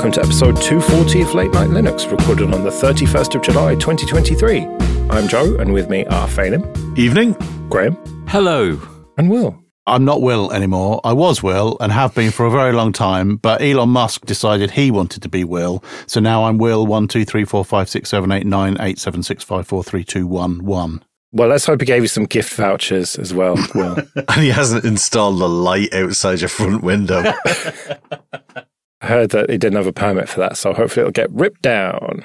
welcome to episode 240 of Late Night Linux, recorded on the 31st of July 2023. I'm Joe, and with me are Phelim. Evening. Graham. Hello. And Will. I'm not Will anymore. I was Will and have been for a very long time, but Elon Musk decided he wanted to be Will. So now I'm Will one two three four five six seven eight nine eight seven six five four three two one one. Well, let's hope he gave you some gift vouchers as well, Will. and he hasn't installed the light outside your front window. I heard that he didn't have a permit for that, so hopefully it'll get ripped down.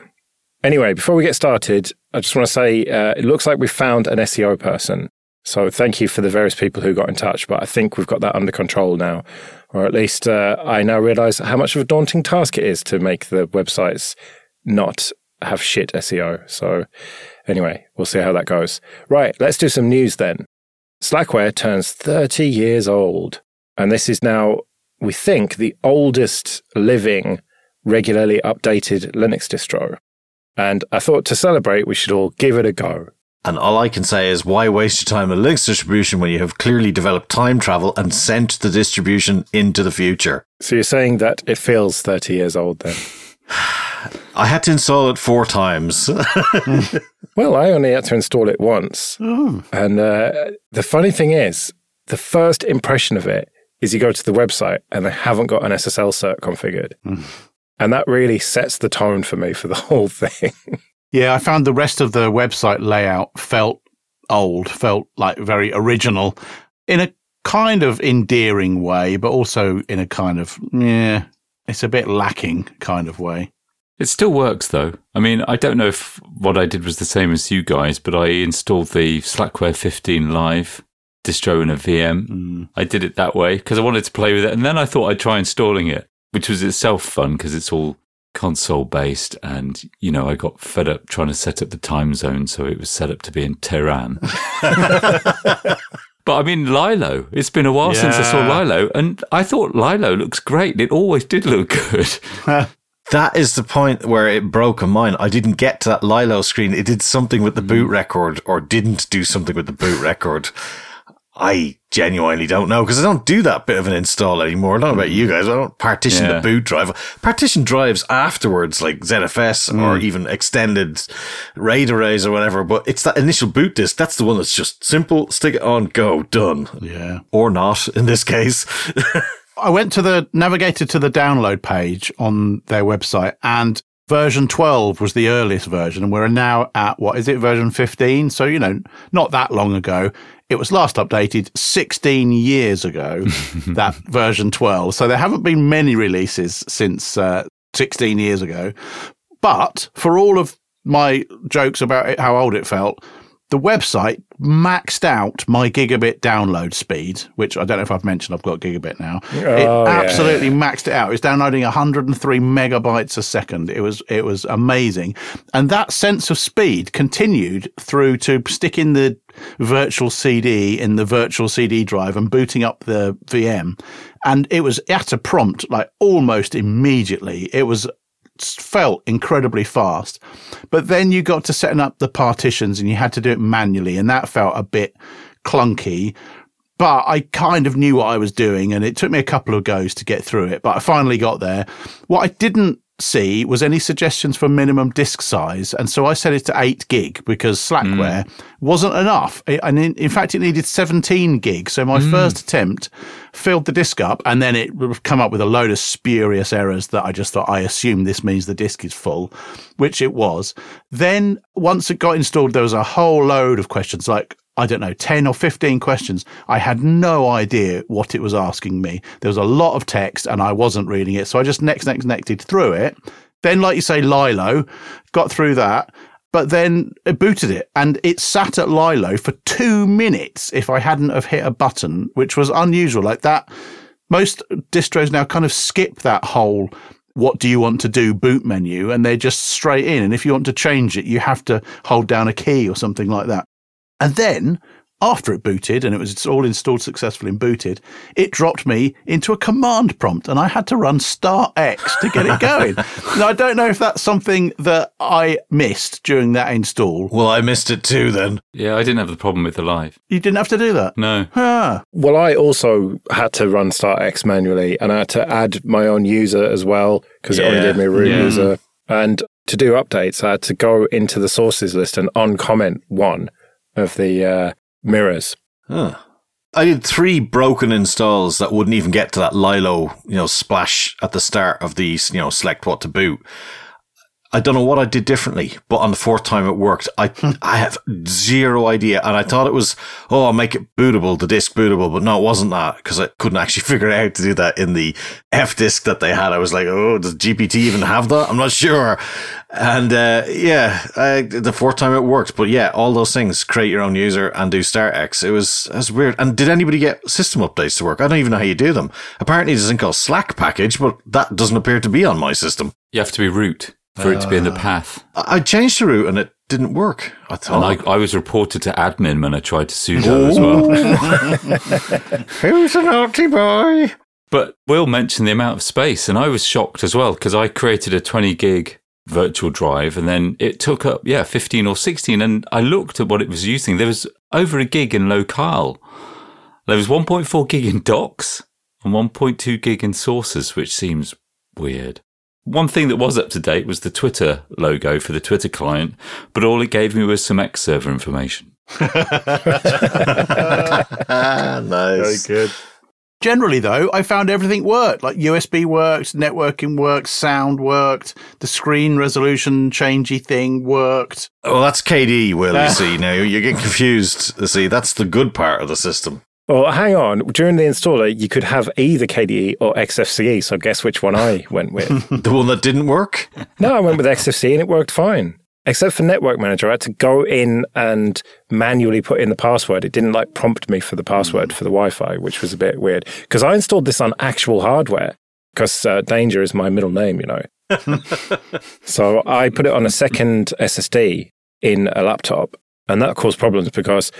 Anyway, before we get started, I just want to say uh, it looks like we found an SEO person. So thank you for the various people who got in touch, but I think we've got that under control now. Or at least uh, I now realize how much of a daunting task it is to make the websites not have shit SEO. So anyway, we'll see how that goes. Right, let's do some news then. Slackware turns 30 years old, and this is now, we think, the oldest living, regularly updated Linux distro. And I thought to celebrate, we should all give it a go. And all I can say is, why waste your time on Linux distribution when you have clearly developed time travel and sent the distribution into the future? So you're saying that it feels 30 years old then? I had to install it four times. well, I only had to install it once. Oh. And uh, the funny thing is, the first impression of it is you go to the website and they haven't got an SSL cert configured. And that really sets the tone for me for the whole thing. Yeah, I found the rest of the website layout felt old, felt like very original in a kind of endearing way, but also in a kind of, yeah, it's a bit lacking kind of way. It still works though. I mean, I don't know if what I did was the same as you guys, but I installed the Slackware 15 Live distro in a VM. Mm. I did it that way because I wanted to play with it. And then I thought I'd try installing it, which was itself fun because it's all console based. And, you know, I got fed up trying to set up the time zone. So it was set up to be in Tehran. But I mean, Lilo. It's been a while since I saw Lilo, and I thought Lilo looks great. It always did look good. that is the point where it broke a mine. I didn't get to that Lilo screen. It did something with the boot record or didn't do something with the boot record. I genuinely don't know because I don't do that bit of an install anymore. I don't know about you mm. guys. I don't partition Yeah. the boot drive. Partition drives afterwards, like ZFS or mm. even extended RAID arrays or whatever. But it's that initial boot disk. That's the one that's just simple. Stick it on, go, done. Yeah. Or not in this case. I went to the navigated to the download page on their website and version 12 was the earliest version and we're now at what is it version 15 so you know not that long ago. It was last updated 16 years ago that version 12 so there haven't been many releases since uh, 16 years ago. But for all of my jokes about it, how old it felt the website maxed out my gigabit download speed, which I don't know if I've mentioned I've got gigabit now. Oh, it yeah. absolutely maxed it out. It was downloading 103 megabytes a second. It was it was amazing. And that sense of speed continued through to sticking the virtual CD in the virtual CD drive and booting up the VM. And it was at a prompt like almost immediately. It was felt incredibly fast. But then you got to setting up the partitions and you had to do it manually, and that felt a bit clunky. But I kind of knew what I was doing, and it took me a couple of goes to get through it. But I finally got there. What I didn't see was any suggestions for minimum disk size, and so I set it to eight gig because Slackware hmm. wasn't enough. And in, in fact, it needed seventeen gig. So my hmm. first attempt filled the disk up, and then it would come up with a load of spurious errors that I just thought I assume this means the disk is full, which it was. Then once it got installed, there was a whole load of questions like. I don't know, 10 or 15 questions. I had no idea what it was asking me. There was a lot of text and I wasn't reading it. So I just next, next, nexted through it. Then, like you say, Lilo, got through that, but then it booted it and it sat at Lilo for two minutes if I hadn't have hit a button, which was unusual. Like that, most distros now kind of skip that whole what do you want to do boot menu and they're just straight in. And if you want to change it, you have to hold down a key or something like that. And then after it booted and it was all installed successfully and booted, it dropped me into a command prompt and I had to run StartX to get it going. now, I don't know if that's something that I missed during that install. Well, I missed it too then. Yeah, I didn't have the problem with the live. You didn't have to do that? No. Huh. Well, I also had to run StartX manually and I had to add my own user as well because it only Yeah. gave me a root Yeah. user. And to do updates, I had to go into the sources list and uncomment one of the uh, mirrors. Huh. I did three broken installs that wouldn't even get to that Lilo, you know, splash at the start of the, you know, select what to boot. I don't know what I did differently, but on the fourth time it worked. I I have zero idea, and I thought it was oh I'll make it bootable, the disk bootable, but no, it wasn't that because I couldn't actually figure out how to do that in the fdisk that they had. I was like, oh, does GPT even have that? I'm not sure. And uh, yeah, I, the fourth time it worked, but yeah, all those things: create your own user and do StartX. It was it was weird. And did anybody get system updates to work? I don't even know how you do them. Apparently, there's a thing called Slack package, but that doesn't appear to be on my system. You have to be root for it to be in the uh, path. I changed the route and it didn't work. I And thought, I, I was reported to admin when I tried to sudo as well. who's a naughty boy? But Will mentioned the amount of space, and I was shocked as well because I created a 20 gig virtual drive and then it took up, yeah, 15 or 16. And I looked at what it was using. There was over a gig in locale. There was 1.4 gig in docs and 1.2 gig in sources, which seems weird. One thing that was up to date was the Twitter logo for the Twitter client, but all it gave me was some X server information. nice. Very good. Generally, though, I found everything worked. Like USB worked, networking worked, sound worked, the screen resolution changey thing worked. Well, that's KDE, Will, you see. Now, you're getting confused. See, that's the good part of the system. Well, hang on. During the installer, you could have either KDE or XFCE. So guess which one I went with? The one that didn't work? no, I went with XFCE and it worked fine. Except for Network Manager, I had to go in and manually put in the password. It didn't like prompt me for the password for the Wi-Fi, which was a bit weird because I installed this on actual hardware because uh, Danger is my middle name, you know. so I put it on a second SSD in a laptop, and that caused problems because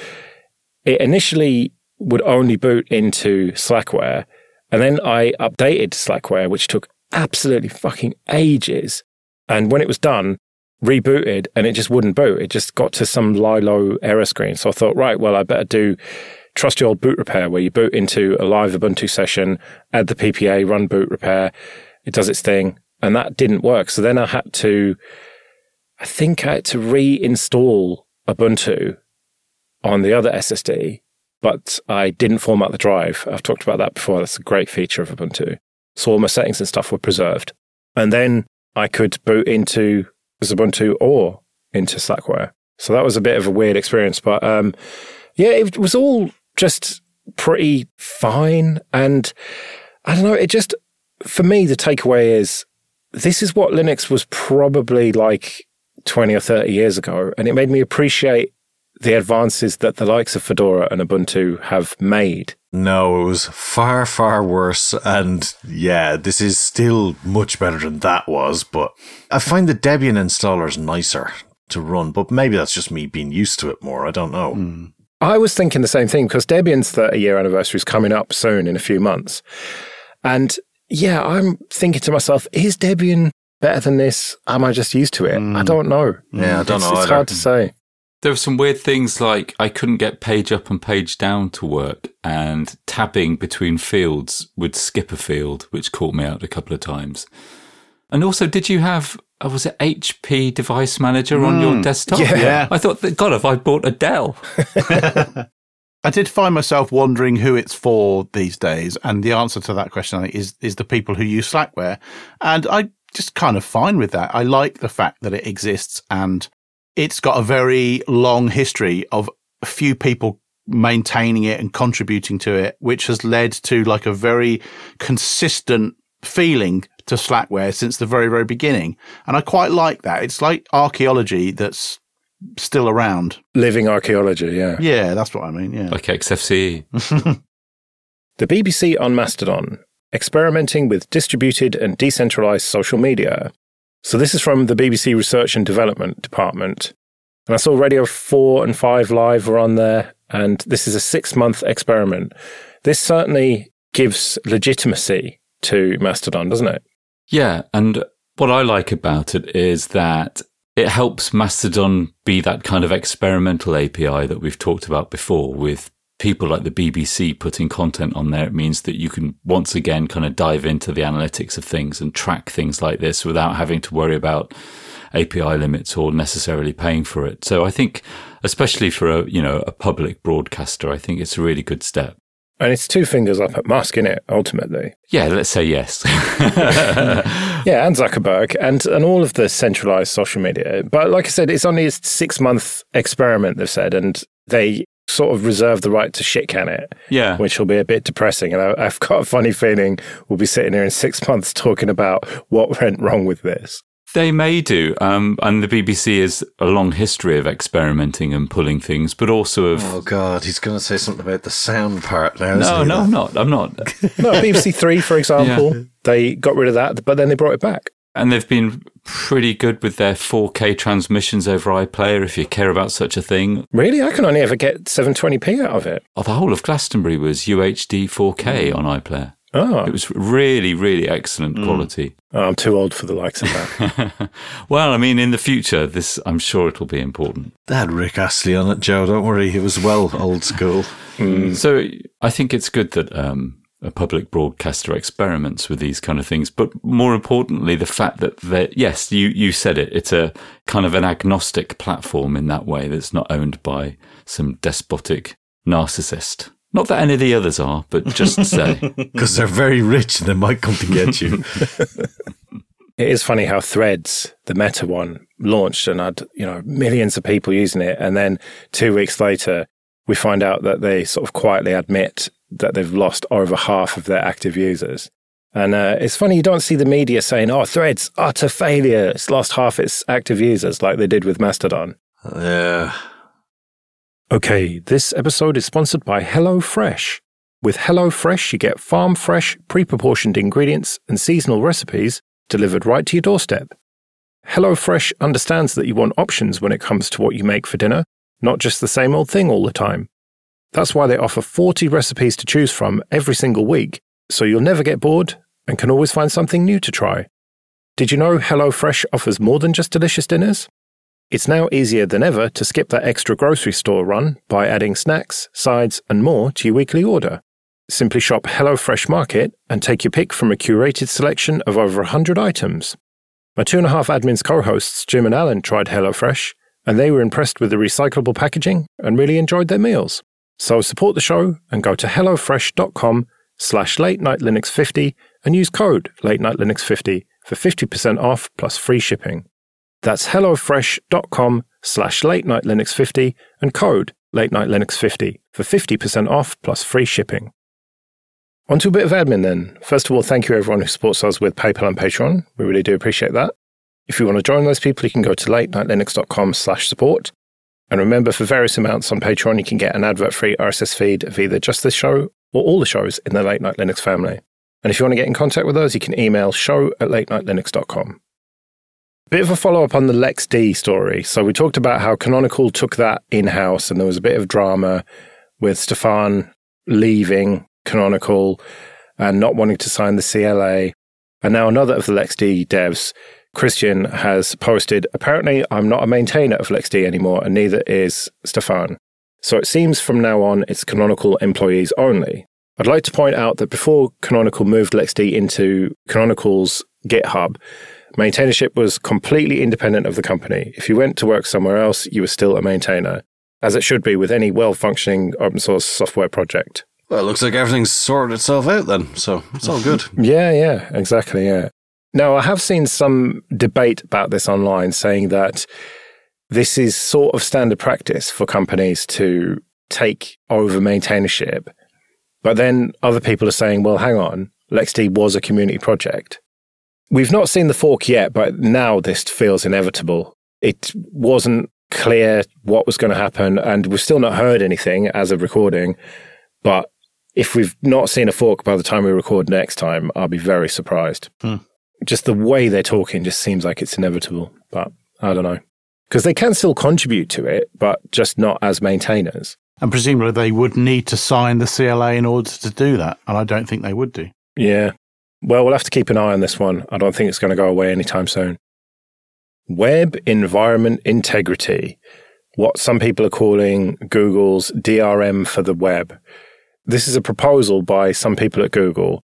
it initially would only boot into Slackware, and then I updated Slackware, which took absolutely fucking ages. And when it was done, rebooted and it just wouldn't boot. It just got to some Lilo error screen. So I thought, right, well, I better do trust your old boot repair where you boot into a live Ubuntu session, add the PPA, run boot repair. It does its thing. And that didn't work. So then I had to, I think I had to reinstall Ubuntu on the other SSD, but I didn't format the drive. I've talked about that before. That's a great feature of Ubuntu. So all my settings and stuff were preserved. And then I could boot into Ubuntu or into Slackware. So that was a bit of a weird experience, but um, yeah, it was all just pretty fine. And I don't know, it just, for me, the takeaway is this is what Linux was probably like 20 or 30 years ago. And it made me appreciate the advances that the likes of Fedora and Ubuntu have made. No, it was far, far worse. And yeah, this is still much better than that was. But I find the Debian installers nicer to run, but maybe that's just me being used to it more. I don't know. Hmm. I was thinking the same thing because Debian's 30 year anniversary is coming up soon in a few months. And yeah, I'm thinking to myself, is Debian better than this? Am I just used to it? I hmm. don't know. Yeah, I don't it's, know It's either. hard to say. There were some weird things like I couldn't get page up and page down to work, and tabbing between fields would skip a field, which caught me out a couple of times. And also, did you have, uh, was it HP Device Manager on your desktop? Yeah. Yeah. I thought, that, God, have I bought a Dell? I did find myself wondering who it's for these days, and the answer to that question I think, is is the people who use Slackware, and I just kind of fine with that. I like the fact that it exists, and it's got a very long history of a few people maintaining it and contributing to it, which has led to like a very consistent feeling to Slackware since the very very beginning, and I quite like that. It's like archaeology that's still around. Living archaeology, yeah. Yeah, that's what I mean. Yeah. Like XFCE. The BBC on Mastodon, experimenting with distributed and decentralized social media. So this is from the BBC Research and Development Department. And I saw Radio 4 and 5 Live were on there, and this is a six month experiment. This certainly gives legitimacy to Mastodon, doesn't it? Yeah. And what I like about it is that it helps Mastodon be that kind of experimental API that we've talked about before with people like the BBC putting content on there. It means that you can once again kind of dive into the analytics of things and track things like this without having to worry about API limits or necessarily paying for it. So I think, especially for a, you know, a public broadcaster, I think it's a really good step. And it's two fingers up at Musk, isn't it, ultimately? Yeah, let's say yes. yeah, and Zuckerberg and, and all of the centralized social media. But like I said, it's only a six month experiment, they've said, and they sort of reserve the right to shit can it. Yeah. Which will be a bit depressing. And I, I've got a funny feeling we'll be sitting here in six months talking about what went wrong with this. They may do. Um, and the BBC has a long history of experimenting and pulling things, but also of. Oh, God, he's going to say something about the sound part now. No, no, I'm not. I'm not. no, BBC Three, for example, yeah. they got rid of that, but then they brought it back. And they've been pretty good with their 4K transmissions over iPlayer if you care about such a thing. Really? I can only ever get 720p out of it. Oh, the whole of Glastonbury was UHD 4K mm. on iPlayer. Oh. It was really, really excellent mm. quality. Oh, I'm too old for the likes of that. well, I mean, in the future, this I'm sure it'll be important. They had Rick Astley on it, Joe. Don't worry, he was well old school. Mm. So I think it's good that um, a public broadcaster experiments with these kind of things. But more importantly, the fact that they yes, you you said it. It's a kind of an agnostic platform in that way that's not owned by some despotic narcissist. Not that any of the others are, but just say. Because they're very rich and they might come to get you. it is funny how Threads, the Meta one, launched and had, you know, millions of people using it. And then two weeks later, we find out that they sort of quietly admit that they've lost over half of their active users. And uh, it's funny, you don't see the media saying, oh, Threads, utter failure. It's lost half its active users like they did with Mastodon. Yeah. Okay, this episode is sponsored by HelloFresh. With HelloFresh, you get farm fresh, pre proportioned ingredients and seasonal recipes delivered right to your doorstep. HelloFresh understands that you want options when it comes to what you make for dinner, not just the same old thing all the time. That's why they offer 40 recipes to choose from every single week, so you'll never get bored and can always find something new to try. Did you know HelloFresh offers more than just delicious dinners? It's now easier than ever to skip that extra grocery store run by adding snacks, sides, and more to your weekly order. Simply shop HelloFresh Market and take your pick from a curated selection of over 100 items. My two and a half admins co hosts, Jim and Alan, tried HelloFresh, and they were impressed with the recyclable packaging and really enjoyed their meals. So support the show and go to hellofresh.com slash late night Linux 50 and use code late night Linux 50 for 50% off plus free shipping. That's hellofresh.com slash late night Linux 50 and code late night Linux 50 for 50% off plus free shipping. On to a bit of admin then. First of all, thank you everyone who supports us with PayPal and Patreon. We really do appreciate that. If you want to join those people, you can go to late nightlinux.com slash support. And remember, for various amounts on Patreon, you can get an advert-free RSS feed of either just this show or all the shows in the Late Night Linux family. And if you want to get in contact with us, you can email show at latenightlinux.com. Bit of a follow up on the LXD story. So we talked about how Canonical took that in house, and there was a bit of drama with Stéphane leaving Canonical and not wanting to sign the CLA. And now another of the LXD devs, Christian, has posted apparently, I'm not a maintainer of LXD anymore, and neither is Stéphane. So it seems from now on it's Canonical employees only. I'd like to point out that before Canonical moved LXD into Canonical's GitHub, Maintainership was completely independent of the company. If you went to work somewhere else, you were still a maintainer, as it should be with any well functioning open source software project. Well, it looks like everything's sorted itself out then, so it's all good. yeah, yeah, exactly, yeah. Now, I have seen some debate about this online saying that this is sort of standard practice for companies to take over maintainership. But then other people are saying, well, hang on, LXD was a community project. We've not seen the fork yet, but now this feels inevitable. It wasn't clear what was going to happen, and we've still not heard anything as of recording. But if we've not seen a fork by the time we record next time, I'll be very surprised. Hmm. Just the way they're talking just seems like it's inevitable, but I don't know. because they can still contribute to it, but just not as maintainers. And presumably they would need to sign the CLA in order to do that. And I don't think they would do. Yeah. Well, we'll have to keep an eye on this one. I don't think it's going to go away anytime soon. Web environment integrity, what some people are calling Google's DRM for the web. This is a proposal by some people at Google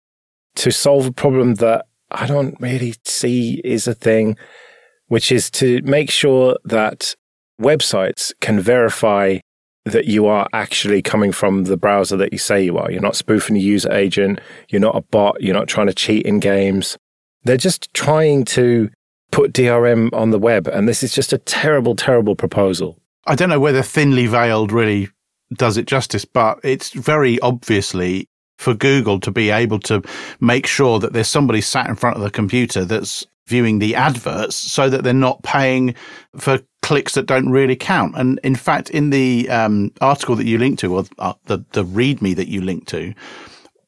to solve a problem that I don't really see is a thing, which is to make sure that websites can verify that you are actually coming from the browser that you say you are. You're not spoofing a user agent. You're not a bot. You're not trying to cheat in games. They're just trying to put DRM on the web. And this is just a terrible, terrible proposal. I don't know whether thinly veiled really does it justice, but it's very obviously for Google to be able to make sure that there's somebody sat in front of the computer that's viewing the adverts so that they're not paying for clicks that don't really count. And in fact, in the um, article that you linked to, or uh, the, the README that you linked to,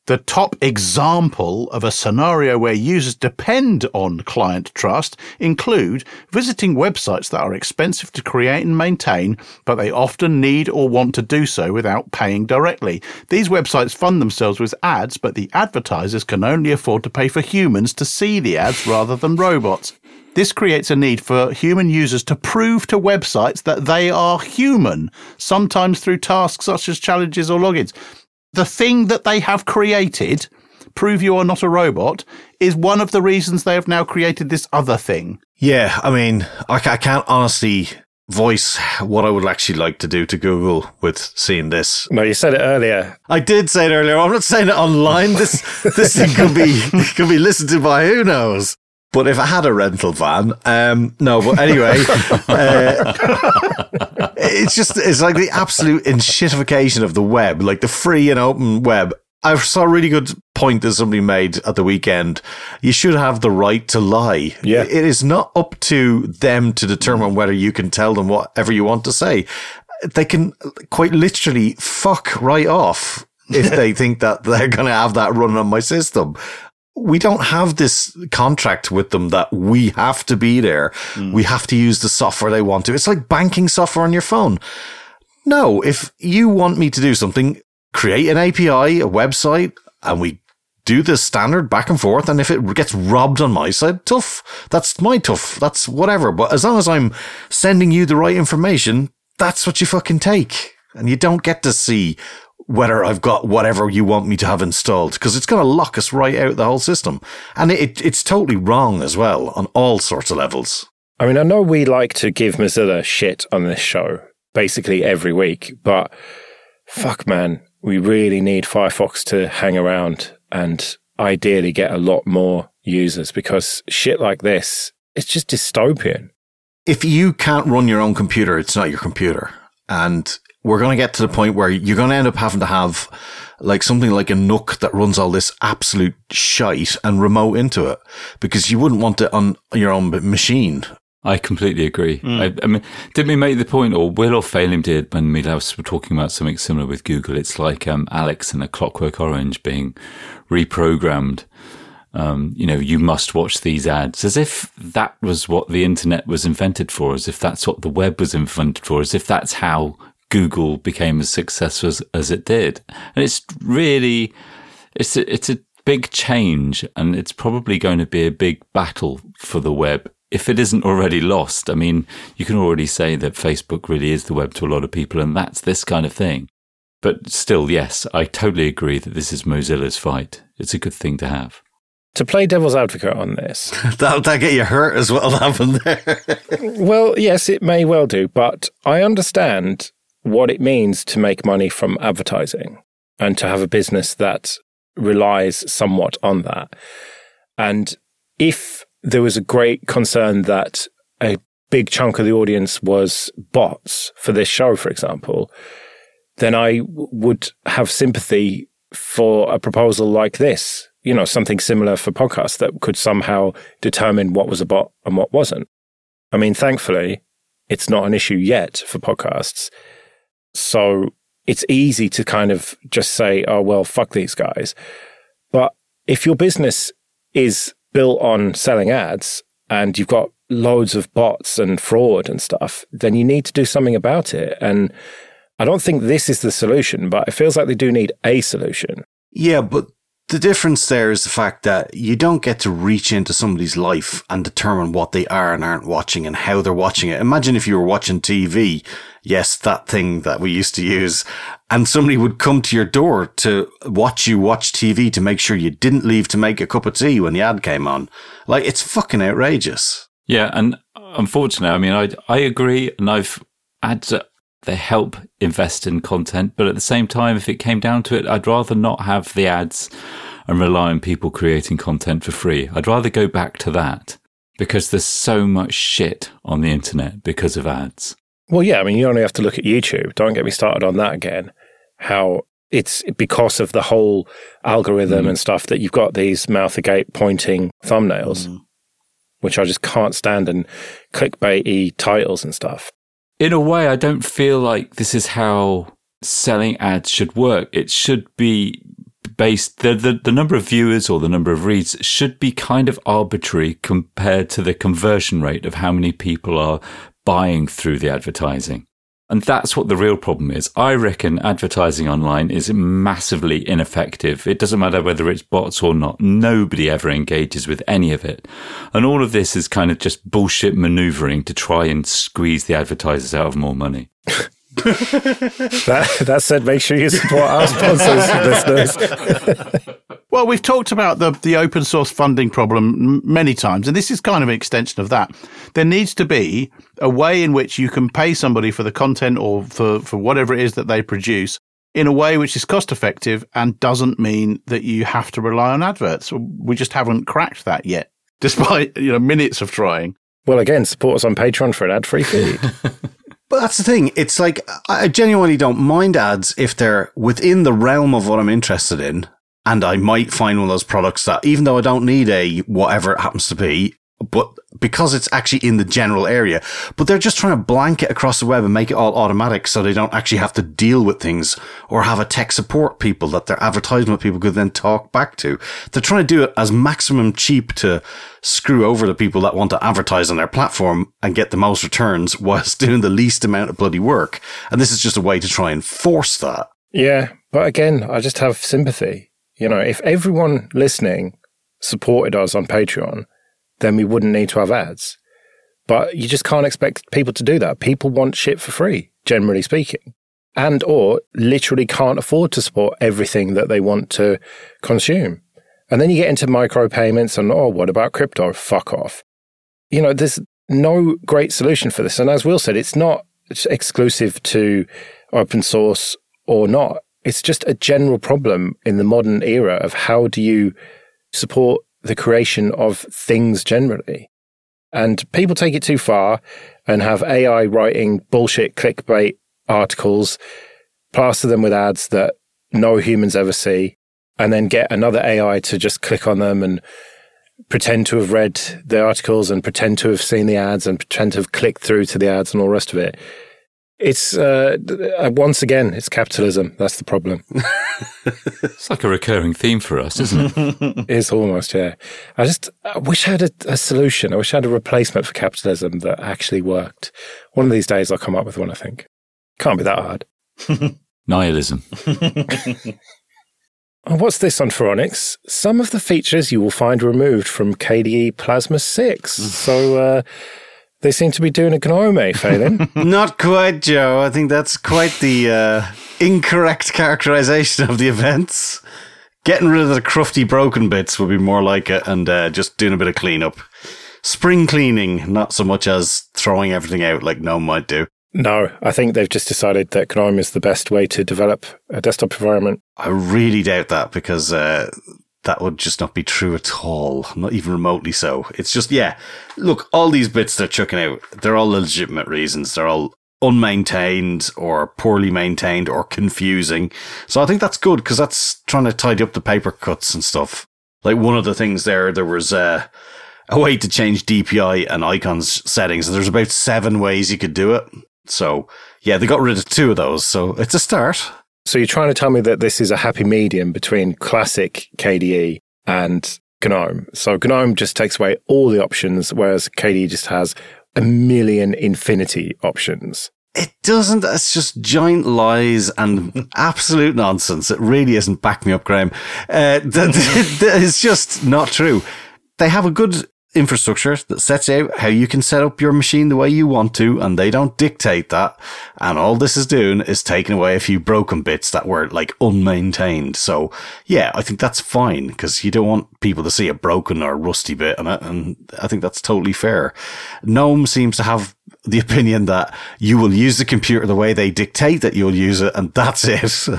the top example of a scenario where users depend on client trust include visiting websites that are expensive to create and maintain, but they often need or want to do so without paying directly. These websites fund themselves with ads, but the advertisers can only afford to pay for humans to see the ads rather than robots. This creates a need for human users to prove to websites that they are human, sometimes through tasks such as challenges or logins the thing that they have created, prove you are not a robot, is one of the reasons they have now created this other thing. Yeah, I mean, I, I can't honestly voice what I would actually like to do to Google with seeing this. No, you said it earlier. I did say it earlier. I'm not saying it online. This this thing could be could be listened to by who knows. But if I had a rental van, um, no. But anyway, uh, it's just it's like the absolute enshittification of the web, like the free and open web. I saw a really good point that somebody made at the weekend. You should have the right to lie. Yeah. It is not up to them to determine whether you can tell them whatever you want to say. They can quite literally fuck right off if they think that they're going to have that run on my system we don't have this contract with them that we have to be there. Mm. We have to use the software they want to. It's like banking software on your phone. No, if you want me to do something, create an API, a website, and we do the standard back and forth. And if it gets robbed on my side, tough. That's my tough. That's whatever. But as long as I'm sending you the right information, that's what you fucking take. And you don't get to see whether I've got whatever you want me to have installed because it's going to lock us right out the whole system. And it, it's totally wrong as well on all sorts of levels. I mean, I know we like to give Mozilla shit on this show basically every week, but fuck, man, we really need Firefox to hang around and ideally get a lot more users because shit like this, it's just dystopian. If you can't run your own computer, it's not your computer. And we're going to get to the point where you're going to end up having to have like something like a NUC that runs all this absolute shite and remote into it because you wouldn't want it on your own machine. I completely agree. Mm. I, I, mean, did we make the point, or Will or Phelim did when we were talking about something similar with Google? It's like um, Alex and a Clockwork Orange being reprogrammed. Um, you know, you must watch these ads as if that was what the internet was invented for, as if that's what the web was invented for, as if that's how Google became as successful as, as it did. And it's really, it's a, it's a big change and it's probably going to be a big battle for the web if it isn't already lost. I mean, you can already say that Facebook really is the web to a lot of people and that's this kind of thing. But still, yes, I totally agree that this is Mozilla's fight. It's a good thing to have. To play devil's advocate on this, that'll, that get you hurt as well, happen there. well, yes, it may well do, but I understand what it means to make money from advertising and to have a business that relies somewhat on that. And if there was a great concern that a big chunk of the audience was bots for this show, for example, then I would have sympathy for a proposal like this, you know, something similar for podcasts that could somehow determine what was a bot and what wasn't. I mean, thankfully, it's not an issue yet for podcasts. So it's easy to kind of just say, oh, well, fuck these guys. But if your business is built on selling ads and you've got loads of bots and fraud and stuff, then you need to do something about it. And I don't think this is the solution, but it feels like they do need a solution. Yeah, but the difference there is the fact that you don't get to reach into somebody's life and determine what they are and aren't watching and how they're watching it. Imagine if you were watching TV. Yes, that thing that we used to use and somebody would come to your door to watch you watch TV to make sure you didn't leave to make a cup of tea when the ad came on. Like it's fucking outrageous. Yeah. And unfortunately, I mean, I, I agree. And I've had they help invest in content. But at the same time, if it came down to it, I'd rather not have the ads and rely on people creating content for free. I'd rather go back to that because there's so much shit on the internet because of ads. Well, yeah, I mean, you only have to look at YouTube. Don't get me started on that again. How it's because of the whole algorithm mm. and stuff that you've got these mouth agape pointing thumbnails, mm. which I just can't stand, and clickbaity titles and stuff. In a way, I don't feel like this is how selling ads should work. It should be based the, the, the number of viewers or the number of reads should be kind of arbitrary compared to the conversion rate of how many people are buying through the advertising. And that's what the real problem is. I reckon advertising online is massively ineffective. It doesn't matter whether it's bots or not. Nobody ever engages with any of it. And all of this is kind of just bullshit maneuvering to try and squeeze the advertisers out of more money. that, that said, make sure you support our sponsors, listeners. Well, we've talked about the, the open source funding problem many times, and this is kind of an extension of that. There needs to be a way in which you can pay somebody for the content or for, for whatever it is that they produce in a way which is cost effective and doesn't mean that you have to rely on adverts. We just haven't cracked that yet, despite you know minutes of trying. Well, again, support us on Patreon for an ad free feed. But that's the thing. It's like, I genuinely don't mind ads if they're within the realm of what I'm interested in. And I might find one of those products that, even though I don't need a whatever it happens to be, but because it's actually in the general area, but they're just trying to blanket across the web and make it all automatic so they don't actually have to deal with things or have a tech support people that their advertisement people could then talk back to. They're trying to do it as maximum cheap to screw over the people that want to advertise on their platform and get the most returns whilst doing the least amount of bloody work. And this is just a way to try and force that. Yeah. But again, I just have sympathy. You know, if everyone listening supported us on Patreon, then we wouldn't need to have ads. But you just can't expect people to do that. People want shit for free, generally speaking, and or literally can't afford to support everything that they want to consume. And then you get into micropayments and, oh, what about crypto? Fuck off. You know, there's no great solution for this. And as Will said, it's not exclusive to open source or not. It's just a general problem in the modern era of how do you support the creation of things generally. And people take it too far and have AI writing bullshit clickbait articles, plaster them with ads that no humans ever see, and then get another AI to just click on them and pretend to have read the articles and pretend to have seen the ads and pretend to have clicked through to the ads and all the rest of it. It's uh, once again, it's capitalism. That's the problem. it's like a recurring theme for us, isn't it? it's almost, yeah. I just I wish I had a, a, solution. I wish I had a replacement for capitalism that actually worked. One of these days, I'll come up with one. I think can't be that hard. Nihilism. Oh, what's this on Phoronix? Some of the features you will find removed from KDE Plasma 6. so, uh, they seem to be doing a gnome, Phelim. Not quite, Joe. I think that's quite the uh, incorrect characterization of the events. Getting rid of the crufty broken bits would be more like it, and uh, just doing a bit of cleanup. Spring cleaning, not so much as throwing everything out like GNOME might do. No, I think they've just decided that GNOME is the best way to develop a desktop environment. I really doubt that because uh, that would just not be true at all. Not even remotely so. It's just, yeah. Look, all these bits they're chucking out, they're all legitimate reasons. They're all unmaintained or poorly maintained or confusing. So I think that's good because that's trying to tidy up the paper cuts and stuff. Like one of the things there, there was uh, a way to change DPI and icons settings. And there's about seven ways you could do it. So yeah, they got rid of two of those. So it's a start. So you're trying to tell me that this is a happy medium between classic KDE and GNOME. So GNOME just takes away all the options, whereas KDE just has a million infinity options. It doesn't. It's just giant lies and absolute nonsense. It really isn't. Back me up, Graham. Uh, it's just not true. They have a good infrastructure that sets out how you can set up your machine the way you want to, and they don't dictate that. And all this is doing is taking away a few broken bits that were like unmaintained. So yeah, I think that's fine because you don't want people to see a broken or rusty bit on it. And I think that's totally fair. GNOME seems to have the opinion that you will use the computer the way they dictate that you'll use it, and that's it.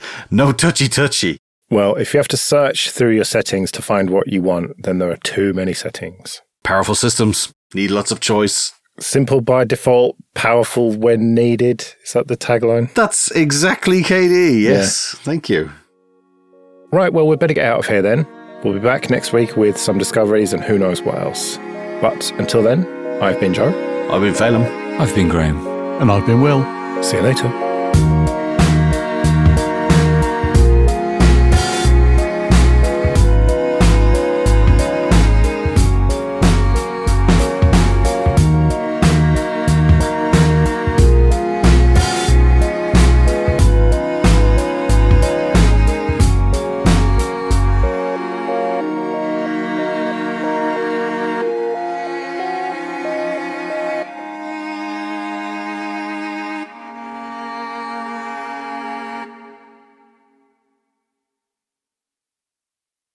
no touchy touchy. Well, if you have to search through your settings to find what you want, then there are too many settings. Powerful systems need lots of choice. Simple by default, powerful when needed. Is that the tagline? That's exactly KDE. Yes. Yeah. Thank you. Right, well, we better get out of here then. We'll be back next week with some discoveries and who knows what else. But until then, I've been Joe. I've been Phelim. I've been Graham. And I've been Will. See you later.